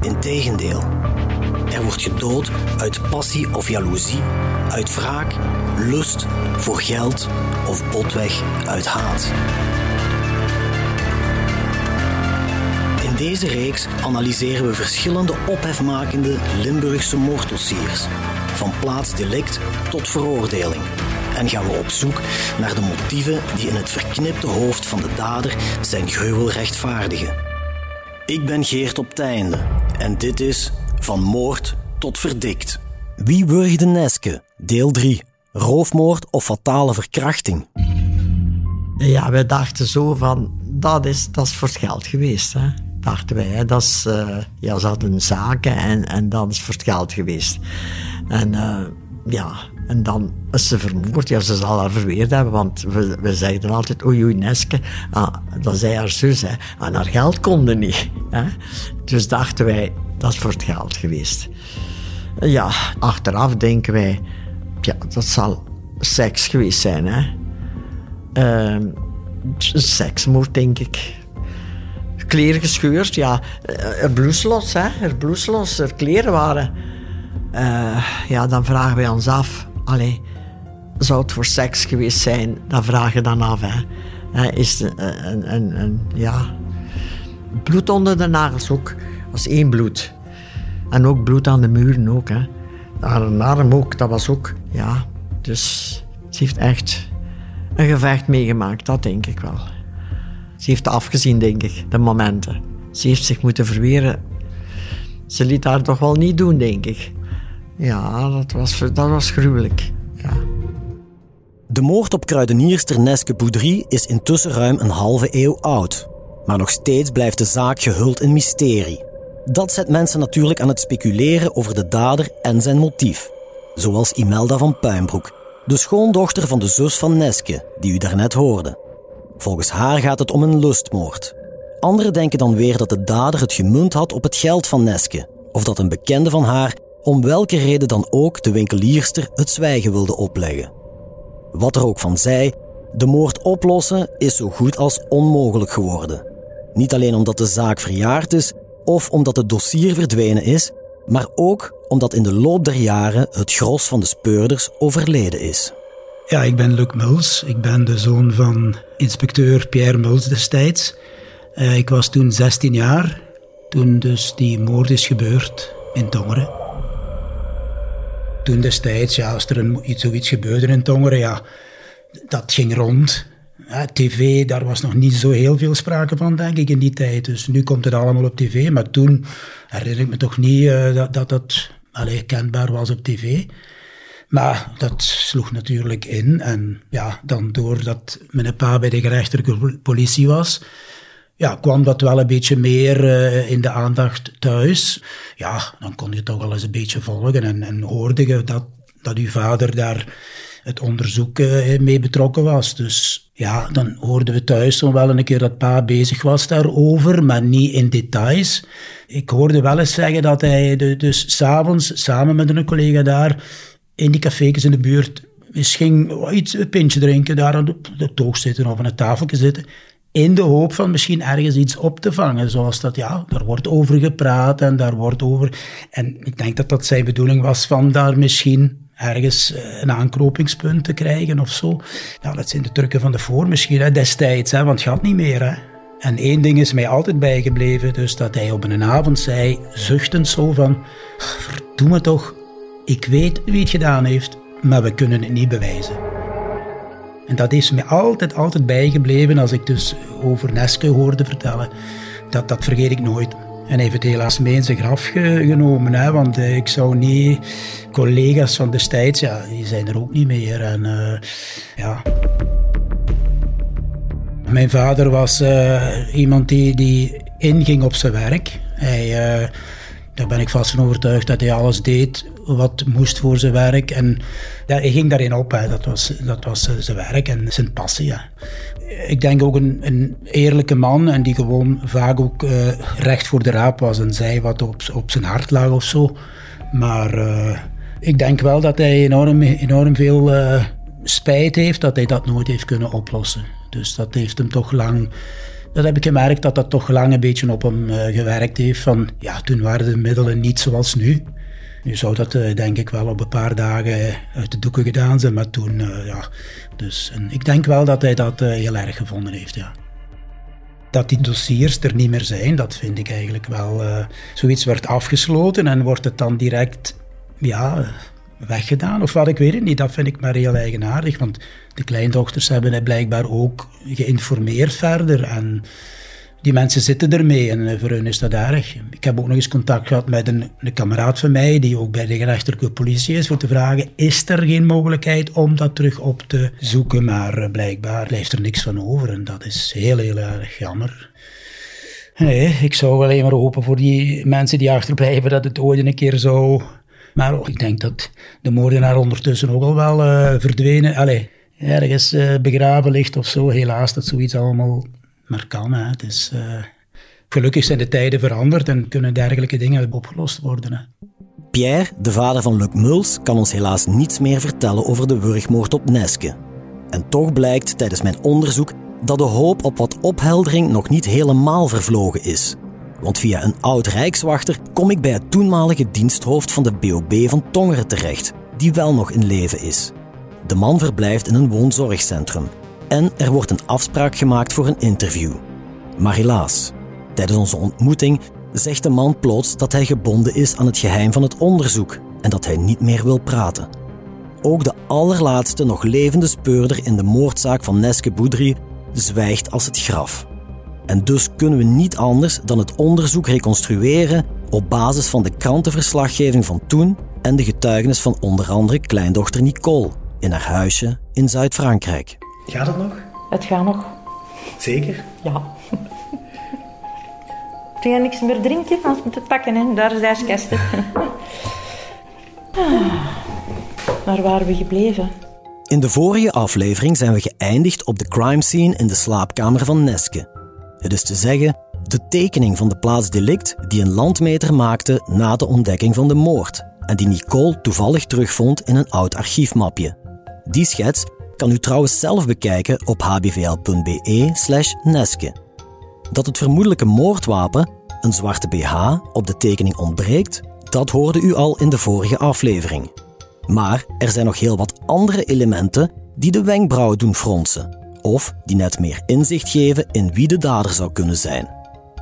Integendeel. Er wordt gedood uit passie of jaloezie, uit wraak, lust, voor geld of botweg uit haat. In deze reeks analyseren we verschillende ophefmakende Limburgse moorddossiers, van plaatsdelict tot veroordeling. En gaan we op zoek naar de motieven die in het verknipte hoofd van de dader zijn gruwel rechtvaardigen. Ik ben Geert op Teinde en dit is Van Moord tot Verdikt. Wie wurgde Neske? Deel 3. Roofmoord of fatale verkrachting? Ja, wij dachten zo van, dat is, dat is voor het geld geweest, hè. dachten wij. Dat is, uh, ja, ze hadden zaken en, en dat is voor het geld geweest. En uh, ja, en dan is ze vermoord. Ja, ze zal haar verweerd hebben, want we, we zeiden altijd, oei oei Neske, ah, dat zei haar zus, hè. aan haar geld konden niet. Hè. Dus dachten wij, dat is voor het geld geweest. Ja, achteraf denken wij, ja, dat zal seks geweest zijn, hè. Uh, seksmoord, denk ik. Kleren gescheurd, ja. Er blouse los, hè. Er blouse los, er kleren waren... Uh, ja, dan vragen wij ons af... Allee, zou het voor seks geweest zijn? Dan vraag je dan af, hè. Is een, een, ja... Bloed onder de nagels ook. Dat was één bloed. En ook bloed aan de muren ook, hè. Haar arm ook, dat was ook... Ja, dus ze heeft echt een gevecht meegemaakt, dat denk ik wel. Ze heeft afgezien, denk ik, de momenten. Ze heeft zich moeten verweren. Ze liet haar toch wel niet doen, denk ik. Ja, dat was, dat was gruwelijk. Ja. De moord op kruidenierster Neske Boudry is intussen ruim een halve eeuw oud. Maar nog steeds blijft de zaak gehuld in mysterie. Dat zet mensen natuurlijk aan het speculeren over de dader en zijn motief. Zoals Imelda van Puimbroek, de schoondochter van de zus van Neske, die u daarnet hoorde. Volgens haar gaat het om een lustmoord. Anderen denken dan weer dat de dader het gemunt had op het geld van Neske, of dat een bekende van haar om welke reden dan ook de winkelierster het zwijgen wilde opleggen. Wat er ook van zij, de moord oplossen is zo goed als onmogelijk geworden. Niet alleen omdat de zaak verjaard is of omdat het dossier verdwenen is, maar ook omdat in de loop der jaren het gros van de speurders overleden is. Ja, ik ben Luc Muls. Ik ben de zoon van inspecteur Pierre Muls destijds. Uh, ik was toen 16 jaar, toen dus die moord is gebeurd in Tongeren. Toen destijds, ja, als er een, iets, zoiets gebeurde in Tongeren, ja, dat ging rond. Tv, daar was nog niet zo heel veel sprake van, denk ik, in die tijd. Dus nu komt het allemaal op tv. Maar toen herinner ik me toch niet uh, dat, dat dat allee, kenbaar was op tv. Maar dat sloeg natuurlijk in. En ja, dan doordat mijn pa bij de gerechtelijke politie was, ja, kwam dat wel een beetje meer uh, in de aandacht thuis. Ja, dan kon je toch wel eens een beetje volgen en, en hoorde je dat, dat uw vader daar het onderzoek uh, mee betrokken was. Dus ja, dan hoorden we thuis wel een keer dat pa bezig was daarover, maar niet in details. Ik hoorde wel eens zeggen dat hij de, dus s'avonds samen met een collega daar in die cafés in de buurt misschien iets, een pintje drinken, daar aan de, toog zitten of aan het tafeltje zitten in de hoop van misschien ergens iets op te vangen. Zoals dat, ja, daar wordt over gepraat en daar wordt over... En ik denk dat dat zijn bedoeling was van daar misschien ergens eh, een aanknopingspunt te krijgen of zo. Ja, dat zijn de trucken van de voor misschien, hè, destijds, hè, want het gaat niet meer, hè. En één ding is mij altijd bijgebleven, dus dat hij op een avond zei, zuchtend zo van... Verdoe toch, ik weet wie het gedaan heeft, maar we kunnen het niet bewijzen. En dat is me altijd, altijd bijgebleven als ik dus over Neske hoorde vertellen. Dat, dat vergeet ik nooit. En hij heeft het helaas mee in zijn graf genomen, hè, want eh, ik zou niet... Collega's van destijds, ja, die zijn er ook niet meer. En uh, ja... Mijn vader was uh, iemand die, die inging op zijn werk. Hij Daar ben ik vast van overtuigd dat hij alles deed wat moest voor zijn werk. En hij ging daarin op. Hè. Dat, was, dat was zijn werk en zijn passie. Ik denk ook een, een eerlijke man en die gewoon vaak ook uh, recht voor de raap was en zei wat op, op zijn hart lag of zo. Maar uh, ik denk wel dat hij enorm, enorm veel spijt heeft dat hij dat nooit heeft kunnen oplossen. Dus dat heeft hem toch lang dat heb ik gemerkt dat dat toch lang een beetje op hem gewerkt heeft. Van, ja, toen waren de middelen niet zoals nu. Nu zou dat uh, denk ik wel op een paar dagen uit de doeken gedaan zijn, maar toen, uh, ja. Dus ik denk wel dat hij dat heel erg gevonden heeft, ja. Dat die dossiers er niet meer zijn, dat vind ik eigenlijk wel... zoiets werd afgesloten en wordt het dan direct, ja, weggedaan of wat, ik weet het niet. Dat vind ik maar heel eigenaardig, want de kleindochters hebben hij blijkbaar ook geïnformeerd verder en die mensen zitten ermee en eh, voor hun is dat erg. Ik heb ook nog eens contact gehad met een, een kameraad van mij die ook bij de gerechtelijke politie is voor te vragen, is er geen mogelijkheid om dat terug op te zoeken? Maar eh, blijkbaar blijft er niks van over en dat is heel, heel erg jammer. Nee, ik zou alleen maar hopen voor die mensen die achterblijven dat het ooit een keer zou maar ik denk dat de moordenaar ondertussen ook al wel uh, verdwenen, ergens begraven ligt of zo. Helaas dat zoiets allemaal maar kan. Hè. Uh, gelukkig zijn de tijden veranderd en kunnen dergelijke dingen opgelost worden. Pierre, de vader van Luc Muls, kan ons helaas niets meer vertellen over de wurgmoord op Neske. En toch blijkt tijdens mijn onderzoek dat de hoop op wat opheldering nog niet helemaal vervlogen is. Want via een oud rijkswachter kom ik bij het toenmalige diensthoofd van de BOB van Tongeren terecht, die wel nog in leven is. De man verblijft in een woonzorgcentrum en er wordt een afspraak gemaakt voor een interview. Maar helaas, tijdens onze ontmoeting zegt de man plots dat hij gebonden is aan het geheim van het onderzoek en dat hij niet meer wil praten. Ook de allerlaatste nog levende speurder in de moordzaak van Neske Boudry zwijgt als het graf. En dus kunnen we niet anders dan het onderzoek reconstrueren op basis van de krantenverslaggeving van toen en de getuigenis van onder andere kleindochter Nicole in haar huisje in Zuid-Frankrijk. Gaat het nog? Het gaat nog. Zeker? Ja. Kun je niks meer drinken als we te pakken, hè? Daar is de ijskasten. Waar waren we gebleven? In de vorige aflevering zijn we geëindigd op de crime scene in de slaapkamer van Neske. Het is te zeggen, de tekening van de plaatsdelict die een landmeter maakte na de ontdekking van de moord en die Nicole toevallig terugvond in een oud archiefmapje. Die schets kan u trouwens zelf bekijken op hbvl.be/neske. Dat het vermoedelijke moordwapen, een zwarte BH, op de tekening ontbreekt, dat hoorde u al in de vorige aflevering. Maar er zijn nog heel wat andere elementen die de wenkbrauwen doen fronsen of die net meer inzicht geven in wie de dader zou kunnen zijn.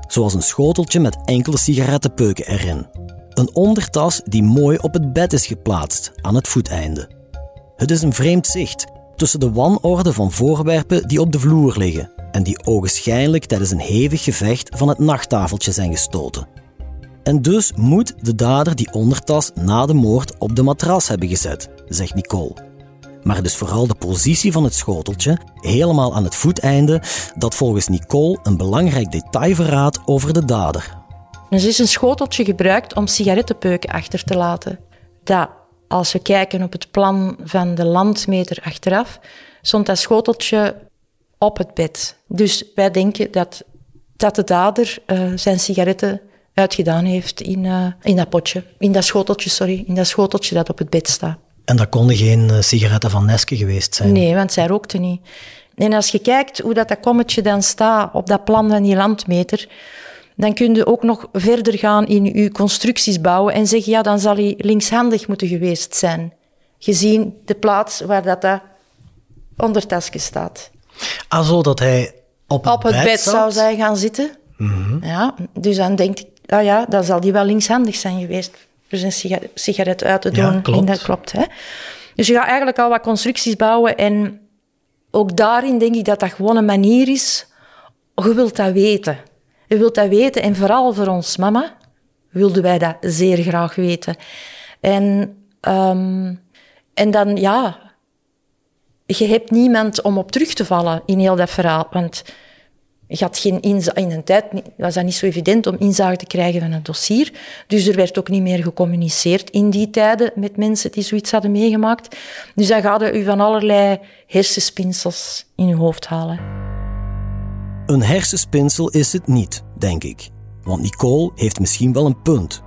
Zoals een schoteltje met enkele sigarettenpeuken erin. Een ondertas die mooi op het bed is geplaatst, aan het voeteinde. Het is een vreemd zicht tussen de wanorde van voorwerpen die op de vloer liggen en die ogenschijnlijk tijdens een hevig gevecht van het nachttafeltje zijn gestoten. En dus moet de dader die ondertas na de moord op de matras hebben gezet, zegt Nicole. Maar is vooral de positie van het schoteltje, helemaal aan het voeteinde, dat volgens Nicole een belangrijk detail verraadt over de dader. Dus is een schoteltje gebruikt om sigarettenpeuken achter te laten. Dat, als we kijken op het plan van de landmeter achteraf, stond dat schoteltje op het bed. Dus wij denken dat, dat de dader uh, zijn sigaretten uitgedaan heeft in, uh, in dat potje, in dat schoteltje, sorry, in dat schoteltje dat op het bed staat. En dat konden geen eh, sigaretten van Neske geweest zijn? Nee, want zij rookte niet. En als je kijkt hoe dat, dat kommetje dan staat op dat plan van die landmeter, dan kun je ook nog verder gaan in je constructies bouwen en zeggen, ja, dan zal hij linkshandig moeten geweest zijn. Gezien de plaats waar dat, dat ondertasje staat. Ah, zo dat hij op het, op het bed, bed zou zijn gaan zitten. Mhm. Ja, dus dan denk ik, ah ja, dan zal die wel linkshandig zijn geweest dus een sigaret uit te doen. Ja, klopt. En dat klopt. Hè? Dus je gaat eigenlijk al wat constructies bouwen. En ook daarin denk ik dat dat gewoon een manier is. Je wilt dat weten. Je wilt dat weten. En vooral voor ons mama wilden wij dat zeer graag weten. En, um, en dan, ja... Je hebt niemand om op terug te vallen in heel dat verhaal. Want je had geen inza- in een tijd was dat niet zo evident om inzage te krijgen van het dossier. Dus er werd ook niet meer gecommuniceerd in die tijden met mensen die zoiets hadden meegemaakt. Dus dan gaat u van allerlei hersenspinsels in uw hoofd halen. Een hersenspinsel is het niet, denk ik. Want Nicole heeft misschien wel een punt.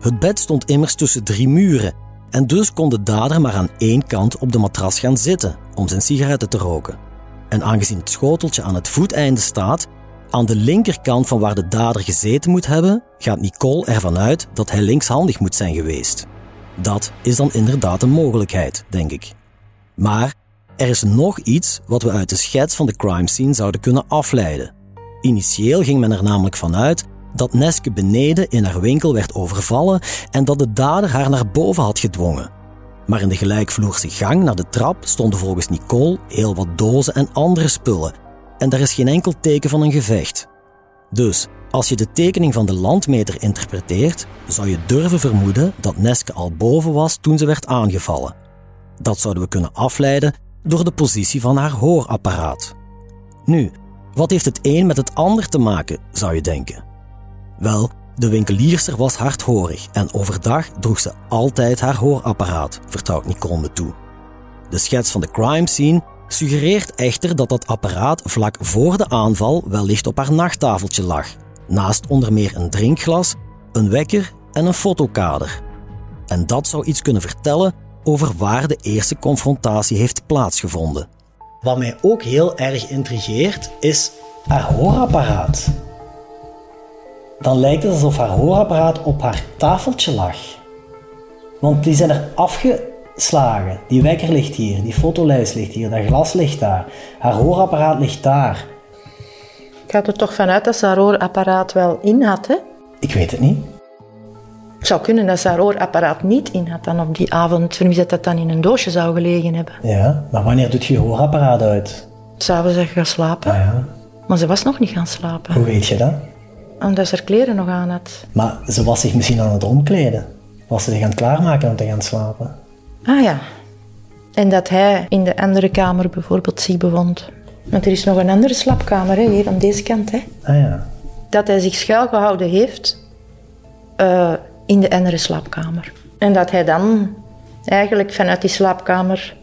Het bed stond immers tussen drie muren en dus kon de dader maar aan één kant op de matras gaan zitten om zijn sigaretten te roken. En aangezien het schoteltje aan het voeteinde staat, aan de linkerkant van waar de dader gezeten moet hebben, gaat Nicole ervan uit dat hij linkshandig moet zijn geweest. Dat is dan inderdaad een mogelijkheid, denk ik. Maar er is nog iets wat we uit de schets van de crime scene zouden kunnen afleiden. Initieel ging men er namelijk vanuit dat Neske beneden in haar winkel werd overvallen en dat de dader haar naar boven had gedwongen. Maar in de gelijkvloerse gang naar de trap stonden volgens Nicole heel wat dozen en andere spullen. En daar is geen enkel teken van een gevecht. Dus, als je de tekening van de landmeter interpreteert, zou je durven vermoeden dat Neske al boven was toen ze werd aangevallen. Dat zouden we kunnen afleiden door de positie van haar hoorapparaat. Nu, wat heeft het een met het ander te maken, zou je denken? Wel, de winkelierster was hardhorig en overdag droeg ze altijd haar hoorapparaat, vertrouwt Nicole me toe. De schets van de crime scene suggereert echter dat dat apparaat vlak voor de aanval wellicht op haar nachttafeltje lag, naast onder meer een drinkglas, een wekker en een fotokader. En dat zou iets kunnen vertellen over waar de eerste confrontatie heeft plaatsgevonden. Wat mij ook heel erg intrigeert is haar hoorapparaat dan lijkt het alsof haar hoorapparaat op haar tafeltje lag. Want die zijn er afgeslagen. Die wekker ligt hier, die fotolijst ligt hier, dat glas ligt daar. Haar hoorapparaat ligt daar. Ik ga er toch vanuit dat ze haar hoorapparaat wel in had, hè? Ik weet het niet. Het zou kunnen dat ze haar hoorapparaat niet in had dan op die avond. Voor dat dat dan in een doosje zou gelegen hebben. Ja, maar wanneer doet je hoorapparaat uit? S'avonds ze gaan slapen. Ah ja. Maar ze was nog niet gaan slapen. Hoe weet je dat? Omdat ze haar kleren nog aan had. Maar ze was zich misschien aan het omkleden. Was ze zich aan het klaarmaken om te gaan slapen? Ah ja. En dat hij in de andere kamer bijvoorbeeld zich bevond. Want er is nog een andere slaapkamer, hè, hier aan deze kant. Hè. Ah ja. Dat hij zich schuilgehouden heeft uh, in de andere slaapkamer. En dat hij dan eigenlijk vanuit die slaapkamer,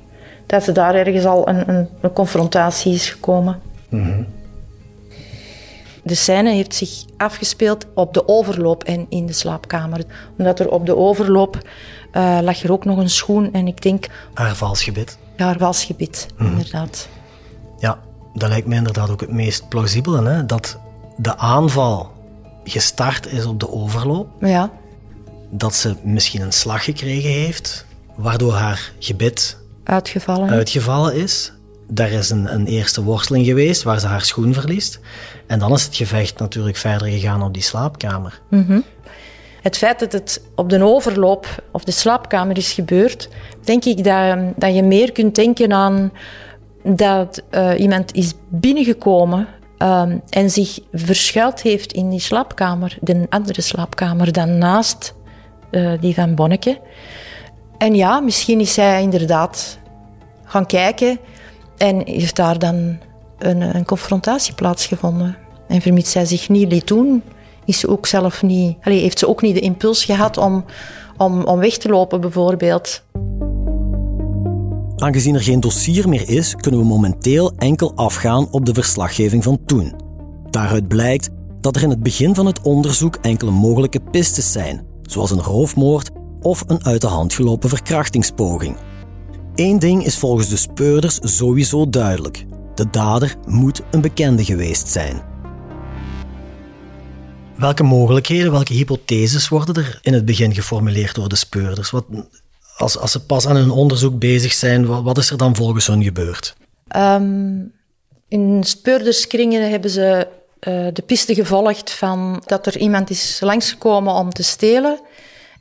dat ze daar ergens al een, een, een confrontatie is gekomen. Mm de scène heeft zich afgespeeld op de overloop en in de slaapkamer. Omdat er op de overloop uh, lag er ook nog een schoen en ik denk... Haar valsgebit. Ja, haar valsgebit, mm. inderdaad. Ja, dat lijkt me inderdaad ook het meest plausibele. Hè? Dat de aanval gestart is op de overloop. Ja. Dat ze misschien een slag gekregen heeft, waardoor haar gebit uitgevallen, uitgevallen is. Daar is een, een eerste worsteling geweest waar ze haar schoen verliest. En dan is het gevecht natuurlijk verder gegaan op die slaapkamer. Mm Het feit dat het op de overloop of de slaapkamer is gebeurd, denk ik dat, dat je meer kunt denken aan dat uh, iemand is binnengekomen um, en zich verschuild heeft in die slaapkamer, de andere slaapkamer dan naast uh, die van Bonneke. En ja, misschien is hij inderdaad gaan kijken en heeft daar dan een, een confrontatie plaatsgevonden. En vermits zij zich niet liet doen, is ze ook zelf niet, allez, heeft ze ook niet de impuls gehad om, om, om weg te lopen, bijvoorbeeld. Aangezien er geen dossier meer is, kunnen we momenteel enkel afgaan op de verslaggeving van toen. Daaruit blijkt dat er in het begin van het onderzoek enkele mogelijke pistes zijn, zoals een roofmoord of een uit de hand gelopen verkrachtingspoging. Eén ding is volgens de speurders sowieso duidelijk. De dader moet een bekende geweest zijn. Welke mogelijkheden, welke hypotheses worden er in het begin geformuleerd door de speurders? Wat, als, als ze pas aan hun onderzoek bezig zijn, wat, wat is er dan volgens hun gebeurd? Um, in speurderskringen hebben ze uh, de piste gevolgd van dat er iemand is langsgekomen om te stelen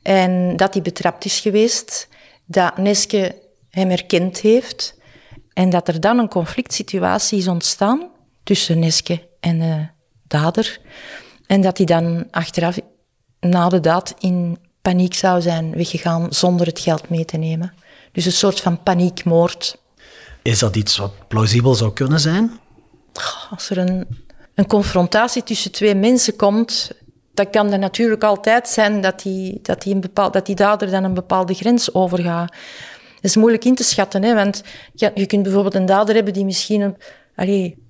en dat hij betrapt is geweest, dat Neske hem erkend heeft en dat er dan een conflict situatie is ontstaan tussen Neske en de dader. En dat hij dan achteraf, na de daad, in paniek zou zijn weggegaan zonder het geld mee te nemen. Dus een soort van paniekmoord. Is dat iets wat plausibel zou kunnen zijn? Als er een, een confrontatie tussen twee mensen komt, dat kan er natuurlijk altijd zijn dat die, dat die, een bepaald, dat die dader dan een bepaalde grens overgaat. Dat is moeilijk in te schatten, hè, want je, kunt bijvoorbeeld een dader hebben die misschien een,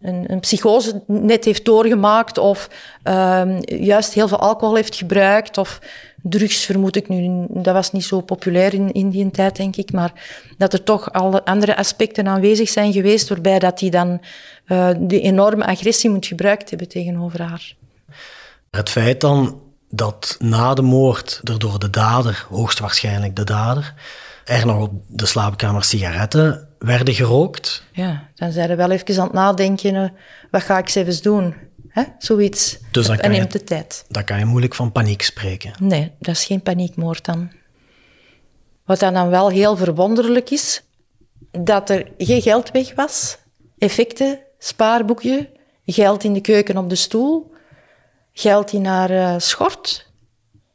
een, een psychose net heeft doorgemaakt of um, juist heel veel alcohol heeft gebruikt of drugs vermoed ik nu. Dat was niet zo populair in, in die tijd, denk ik, maar dat er toch alle andere aspecten aanwezig zijn geweest waarbij dat hij dan uh, die enorme agressie moet gebruikt hebben tegenover haar. Het feit dan dat na de moord er door de dader, hoogstwaarschijnlijk de dader, er nog op de slaapkamer sigaretten werden gerookt. Ja, dan zijn we wel even aan het nadenken, uh, wat ga ik eens doen? Hè? Zoiets. Dus dan en neemt de tijd. Dan kan je moeilijk van paniek spreken. Nee, dat is geen paniekmoord dan. Wat dan, dan wel heel verwonderlijk is, dat er geen geld weg was. Effecten, spaarboekje, geld in de keuken op de stoel, geld in haar uh, schort,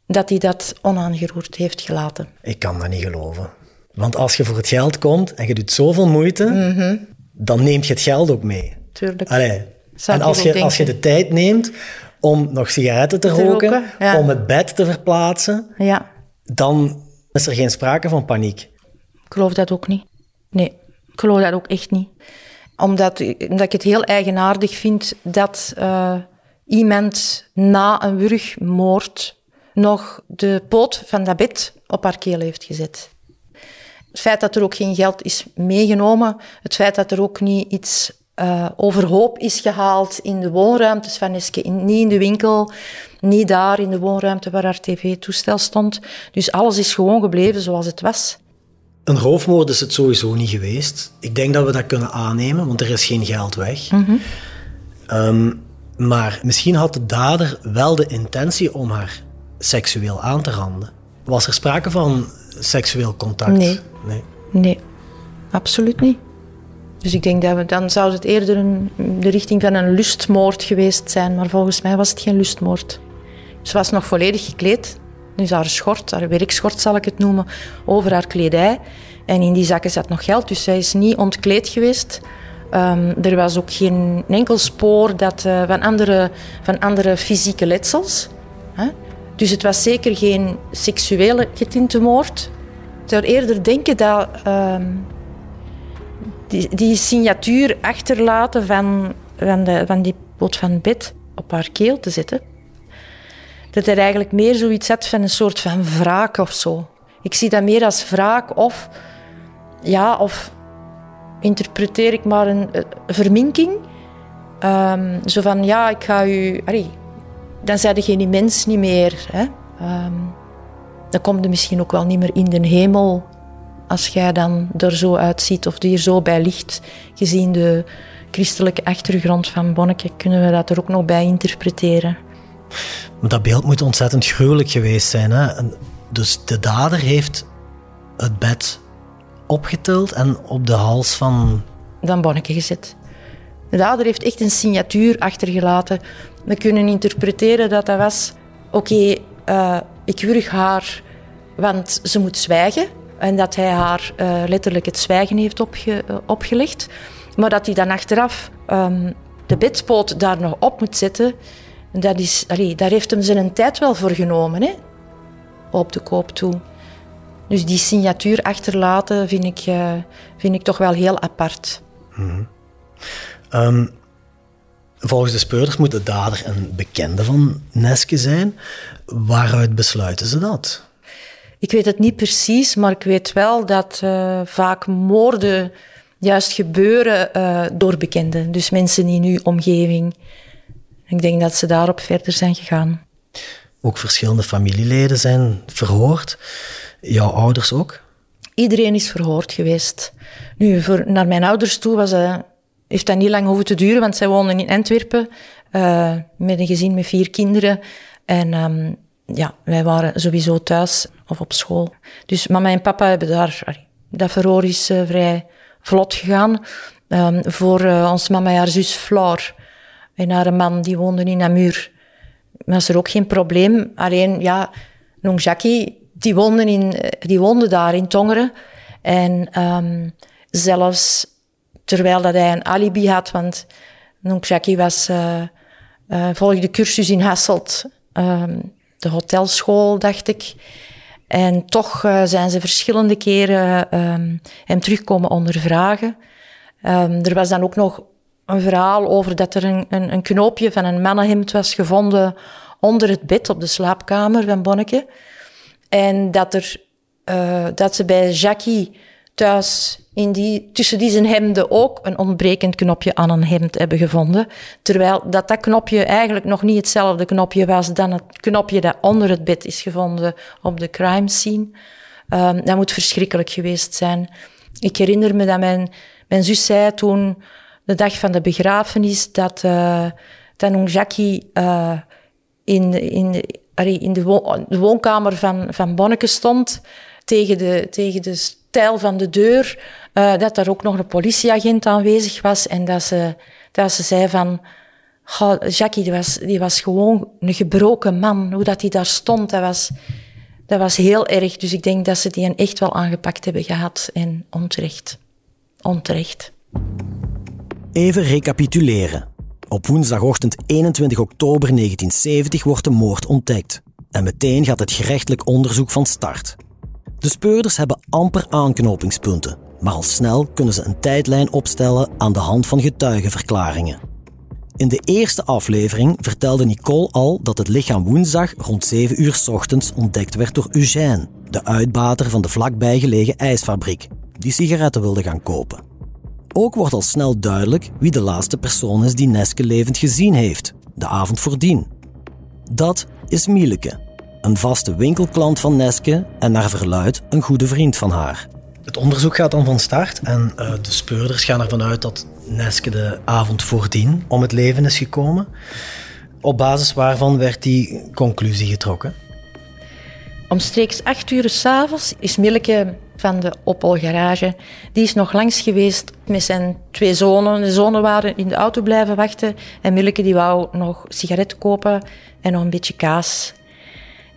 dat hij dat onaangeroerd heeft gelaten. Ik kan dat niet geloven. Want als je voor het geld komt en je doet zoveel moeite, Mhm. dan neemt je het geld ook mee. Tuurlijk. Allee. Zou En als je, denken. als je de tijd neemt om nog sigaretten te, Te roken, roken, ja. om het bed te verplaatsen, Ja, dan is er geen sprake van paniek. ik geloof dat ook niet. Nee, ik geloof dat ook echt niet. Omdat, omdat ik het heel eigenaardig vind dat eh, iemand na een wurgmoord nog de poot van dat bed op haar keel heeft gezet. Het feit dat er ook geen geld is meegenomen, het feit dat er ook niet iets eh, overhoop is gehaald in de woonruimtes van Eske, in, niet in de winkel, niet daar in de woonruimte waar haar tv-toestel stond. Dus alles is gewoon gebleven zoals het was. Een roofmoord is het sowieso niet geweest. Ik denk dat we dat kunnen aannemen, want er is geen geld weg. Ehm, maar misschien had de dader wel de intentie om haar seksueel aan te randen. Was er sprake van seksueel contact? Nee. nee. Nee, absoluut niet. Dus ik denk dat we, dan zou het eerder een, de richting van een lustmoord geweest zijn. Maar volgens mij was het geen lustmoord. Ze was nog volledig gekleed. Dus haar schort, haar werkschort zal ik het noemen, over haar kledij. En in die zakken zat nog geld, dus zij is niet ontkleed geweest. Ehm, er was ook geen enkel spoor dat, eh, van, andere, van andere fysieke letsels. Hè? Dus het was zeker geen seksuele getinte moord. Ik zou eerder denken dat ehm, die, die signatuur achterlaten van, van, de, van die poot van bed op haar keel te zetten. Dat er eigenlijk meer zoiets had van een soort van wraak of zo. Ik zie dat meer als wraak of, ja, of interpreteer ik maar een, verminking. Ehm, zo van, ja, ik ga u... Dan zijn er geen mens niet meer. Hè? Ehm, dan kom je misschien ook wel niet meer in de hemel als jij dan er zo uitziet of die er zo bij ligt. Gezien de christelijke achtergrond van Bonneke kunnen we dat er ook nog bij interpreteren. Maar dat beeld moet ontzettend gruwelijk geweest zijn. Hè? En dus de dader heeft het bed opgetild en op de hals van... Dan Bonneke gezet. De dader heeft echt een signatuur achtergelaten. We kunnen interpreteren dat dat was... Oké, eh, ik wurg haar, want ze moet zwijgen. En dat hij haar eh, letterlijk het zwijgen heeft opge- eh, opgelegd. Maar dat hij dan achteraf ehm, de bedspoot daar nog op moet zetten... Dat is, allee, daar heeft hem zijn tijd wel voor genomen, hè? op de koop toe. Dus die signatuur achterlaten vind ik, eh, vind ik toch wel heel apart. Ehm, volgens de speurders moet de dader een bekende van Neske zijn. Waaruit besluiten ze dat? Ik weet het niet precies, maar ik weet wel dat eh, vaak moorden juist gebeuren eh, door bekenden. Dus mensen in uw omgeving. Ik denk dat ze daarop verder zijn gegaan. Ook verschillende familieleden zijn verhoord. Jouw ouders ook? Iedereen is verhoord geweest. Nu, voor, naar mijn ouders toe was, eh, heeft dat niet lang hoeven te duren, want zij woonden in Antwerpen eh, met een gezin met vier kinderen. En ehm, ja, wij waren sowieso thuis of op school. Dus mama en papa hebben daar... Dat verhoor is eh, vrij vlot gegaan. Ehm, voor eh, ons mama en haar zus Floor en haar man, die woonden in Namur, was er ook geen probleem. Alleen, ja, Nong Jackie, die woonde, in, eh, die woonde daar in Tongeren. En ehm, zelfs terwijl dat hij een alibi had, want Nong Jackie was, eh, Uh, volgde cursus in Hasselt, ehm, de hotelschool, dacht ik. En toch uh, zijn ze verschillende keren um, hem terugkomen ondervragen. Um, er was dan ook nog een verhaal over dat er een, een, een, knoopje van een mannenhemd was gevonden onder het bed op de slaapkamer van Bonneke. En dat, er, uh, dat ze bij Jackie thuis in die, tussen die zijn hemden ook een ontbrekend knopje aan een hemd hebben gevonden. Terwijl dat, dat knopje eigenlijk nog niet hetzelfde knopje was dan het knopje dat onder het bed is gevonden op de crime scene. Um, dat moet verschrikkelijk geweest zijn. Ik herinner me dat mijn, mijn zus zei toen, de dag van de begrafenis, dat, uh, dat Jackie uh, in, in, in de, woonkamer van, van Bonneke stond tegen de, tegen de stijl van de deur, uh, dat er ook nog een politieagent aanwezig was en dat ze, dat ze zei van... Jackie, die was, die was gewoon een gebroken man. Hoe dat hij daar stond, dat was, dat was heel erg. Dus ik denk dat ze die echt wel aangepakt hebben gehad. En onterecht. Onterecht. Even recapituleren. Op woensdagochtend 21 oktober 1970 wordt de moord ontdekt. En meteen gaat het gerechtelijk onderzoek van start. De speurders hebben amper aanknopingspunten, maar al snel kunnen ze een tijdlijn opstellen aan de hand van getuigenverklaringen. In de eerste aflevering vertelde Nicole al dat het lichaam woensdag rond 7 uur ochtends ontdekt werd door Eugène, de uitbater van de vlakbij gelegen ijsfabriek, die sigaretten wilde gaan kopen. Ook wordt al snel duidelijk wie de laatste persoon is die Neske levend gezien heeft, de avond voordien. Dat is Mieleke, een vaste winkelklant van Neske en naar verluid een goede vriend van haar. Het onderzoek gaat dan van start en uh, de speurders gaan ervan uit dat Neske de avond voordien om het leven is gekomen. Op basis waarvan werd die conclusie getrokken? Omstreeks acht uur s'avonds is Milleke van de Opel-garage. Die is nog langs geweest met zijn twee zonen. De zonen waren in de auto blijven wachten. En Milleke die wou nog sigaret kopen en nog een beetje kaas.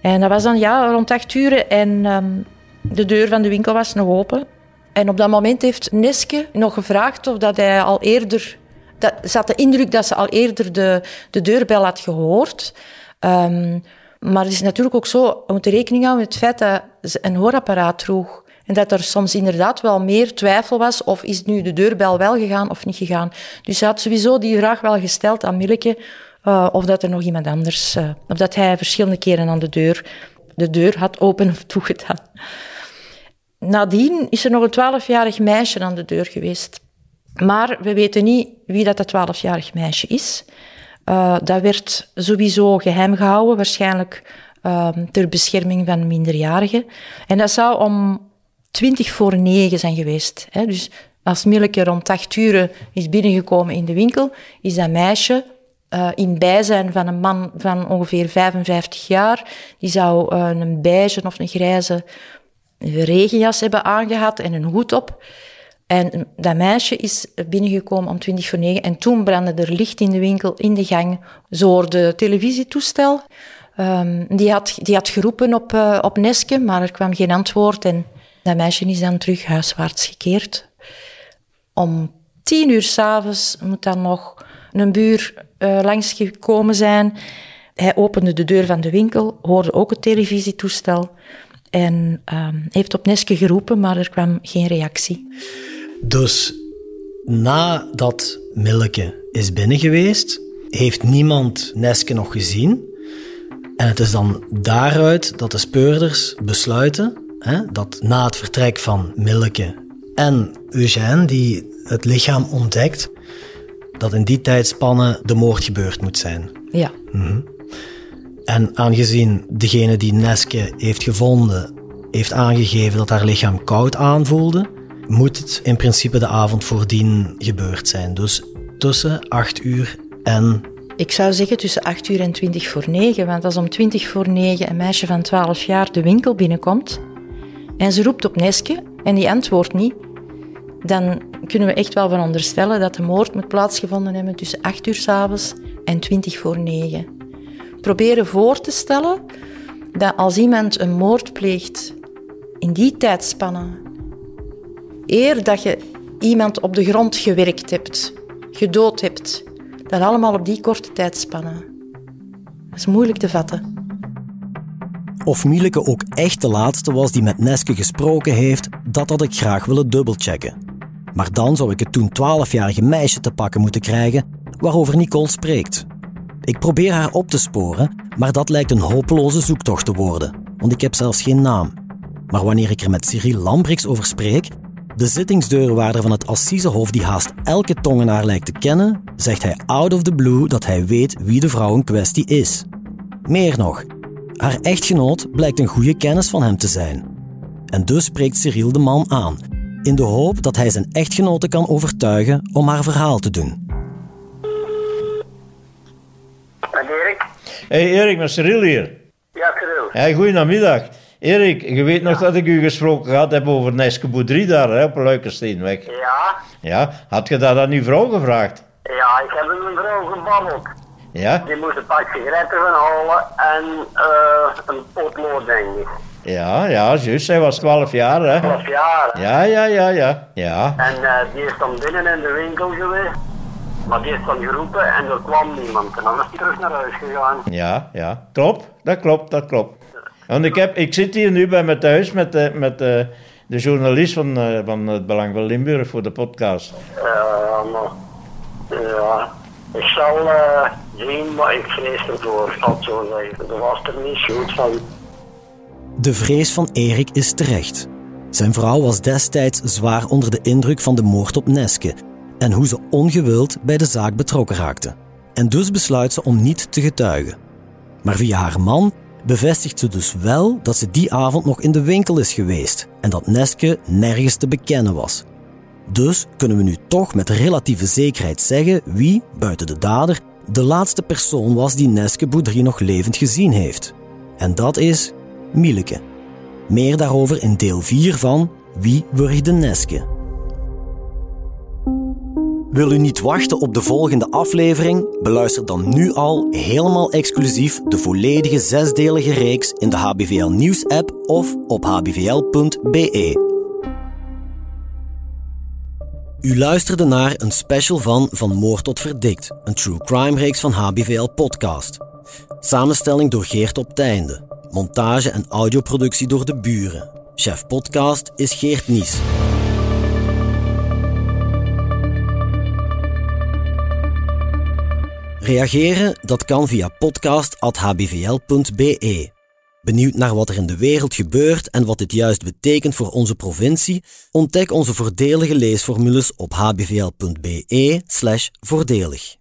En dat was dan ja, rond acht uur en um, de deur van de winkel was nog open. En op dat moment heeft Neske nog gevraagd of dat hij al eerder... Dat, ze had de indruk dat ze al eerder de, de deurbel had gehoord. Um, maar het is natuurlijk ook zo, we moeten rekening houden met het feit dat ze een hoorapparaat droeg. En dat er soms inderdaad wel meer twijfel was of is nu de deurbel wel gegaan of niet gegaan. Dus ze had sowieso die vraag wel gesteld aan Milleke uh, of dat er nog iemand anders, uh, of dat hij verschillende keren aan de deur, de deur had open of toegedaan. Nadien is er nog een twaalfjarig meisje aan de deur geweest. Maar we weten niet wie dat dat twaalfjarig meisje is. Uh, dat werd sowieso geheim gehouden, waarschijnlijk uh, ter bescherming van minderjarigen. En dat zou om twintig voor negen zijn geweest. Hè. Dus als Milleke rond acht uur is binnengekomen in de winkel, is dat meisje uh, in bijzijn van een man van ongeveer 55 jaar. Die zou uh, een beige of een grijze regenjas hebben aangehad en een hoed op. En dat meisje is binnengekomen om 20 voor 9 en toen brandde er licht in de winkel, in de gang. Zo het televisietoestel. Um, die, had, die had geroepen op, uh, op Neske, maar er kwam geen antwoord. En dat meisje is dan terug huiswaarts gekeerd. Om tien uur s'avonds moet dan nog een buur uh, langsgekomen zijn. Hij opende de deur van de winkel, hoorde ook het televisietoestel en um, heeft op Neske geroepen, maar er kwam geen reactie. Dus nadat Milleke is binnen geweest, heeft niemand Neske nog gezien. En het is dan daaruit dat de speurders besluiten hè, dat na het vertrek van Milleke en Eugène, die het lichaam ontdekt, dat in die tijdspannen de moord gebeurd moet zijn. Ja. Mhm. En aangezien degene die Neske heeft gevonden, heeft aangegeven dat haar lichaam koud aanvoelde, moet het in principe de avond voordien gebeurd zijn. Dus tussen 8 uur en. Ik zou zeggen tussen 8 uur en 20 voor 9, want als om 20 voor 9 een meisje van 12 jaar de winkel binnenkomt en ze roept op Neske en die antwoordt niet, dan kunnen we echt wel veronderstellen dat de moord moet plaatsgevonden hebben tussen 8 uur s'avonds en 20 voor 9. Proberen voor te stellen dat als iemand een moord pleegt in die tijdspanne, eer dat je iemand op de grond gewerkt hebt, gedood hebt, Dat allemaal op die korte tijdspanne. Dat is moeilijk te vatten. Of Mieleke ook echt de laatste was die met Neske gesproken heeft, dat had ik graag willen dubbelchecken. Maar dan zou ik het toen 12-jarige meisje te pakken moeten krijgen waarover Nicole spreekt. Ik probeer haar op te sporen, maar dat lijkt een hopeloze zoektocht te worden, want ik heb zelfs geen naam. Maar wanneer ik er met Cyril Lambrix over spreek, de zittingsdeurwaarder van het Assisehof die haast elke tongenaar lijkt te kennen, zegt hij out of the blue dat hij weet wie de vrouw in kwestie is. Meer nog, haar echtgenoot blijkt een goede kennis van hem te zijn. En dus spreekt Cyril de man aan, in de hoop dat hij zijn echtgenote kan overtuigen om haar verhaal te doen. En Erik? Hey Erik, met Cyril hier. Ja, Cyril. Hey, goedemiddag. Erik, je weet nog dat ik u gesproken gehad heb over Neske Boudry daar hè, op Luikensteenweg. Ja? Ja, had je dat aan uw vrouw gevraagd? Ja, ik heb mijn vrouw gebabbeld. Ja? Die moest een pak sigaretten gaan halen en eh, een potlood, denk ik. Ja, ja, juist. Zij was 12 jaar, hè? 12 jaar. hè. Ja, ja, ja, ja. Ja, En eh, die is dan binnen in de winkel geweest. Maar die is dan geroepen en er kwam niemand. En dan is hij terug naar huis gegaan. ja, ja. Klopt, dat klopt, dat klopt. Want ik, heb, ik zit hier nu bij me thuis met, de, met de, de journalist van, eh, van het Belang van Limburg voor de podcast. Ja, maar... Ja... Ik zal eh, zien, maar ik vrees ervoor, zal zo zeggen. Dat was er niet goed van. De vrees van Erik is terecht. Zijn vrouw was destijds zwaar onder de indruk van de moord op Neske en hoe ze ongewild bij de zaak betrokken raakte. En dus besluit ze om niet te getuigen. Maar via haar man bevestigt ze dus wel dat ze die avond nog in de winkel is geweest en dat Neske nergens te bekennen was. Dus kunnen we nu toch met relatieve zekerheid zeggen wie, buiten de dader, de laatste persoon was die Neske Boudry nog levend gezien heeft. En dat is Mieleke. Meer daarover in deel 4 van Wie wurgde Neske? Wil u niet wachten op de volgende aflevering? Beluister dan nu al helemaal exclusief de volledige zesdelige reeks in de HBVL Nieuws app of op hbvl.be. U luisterde naar een special van Van Moord tot Verdikt, een true crime reeks van HBVL Podcast. Samenstelling door Geert op Teinde. Montage en audioproductie door de buren. Chef podcast is Geert Nies. Reageren, dat kan via podcast.hbvl.be. Benieuwd naar wat er in de wereld gebeurt en wat dit juist betekent voor onze provincie? Ontdek onze voordelige leesformules op hbvl.be/voordelig.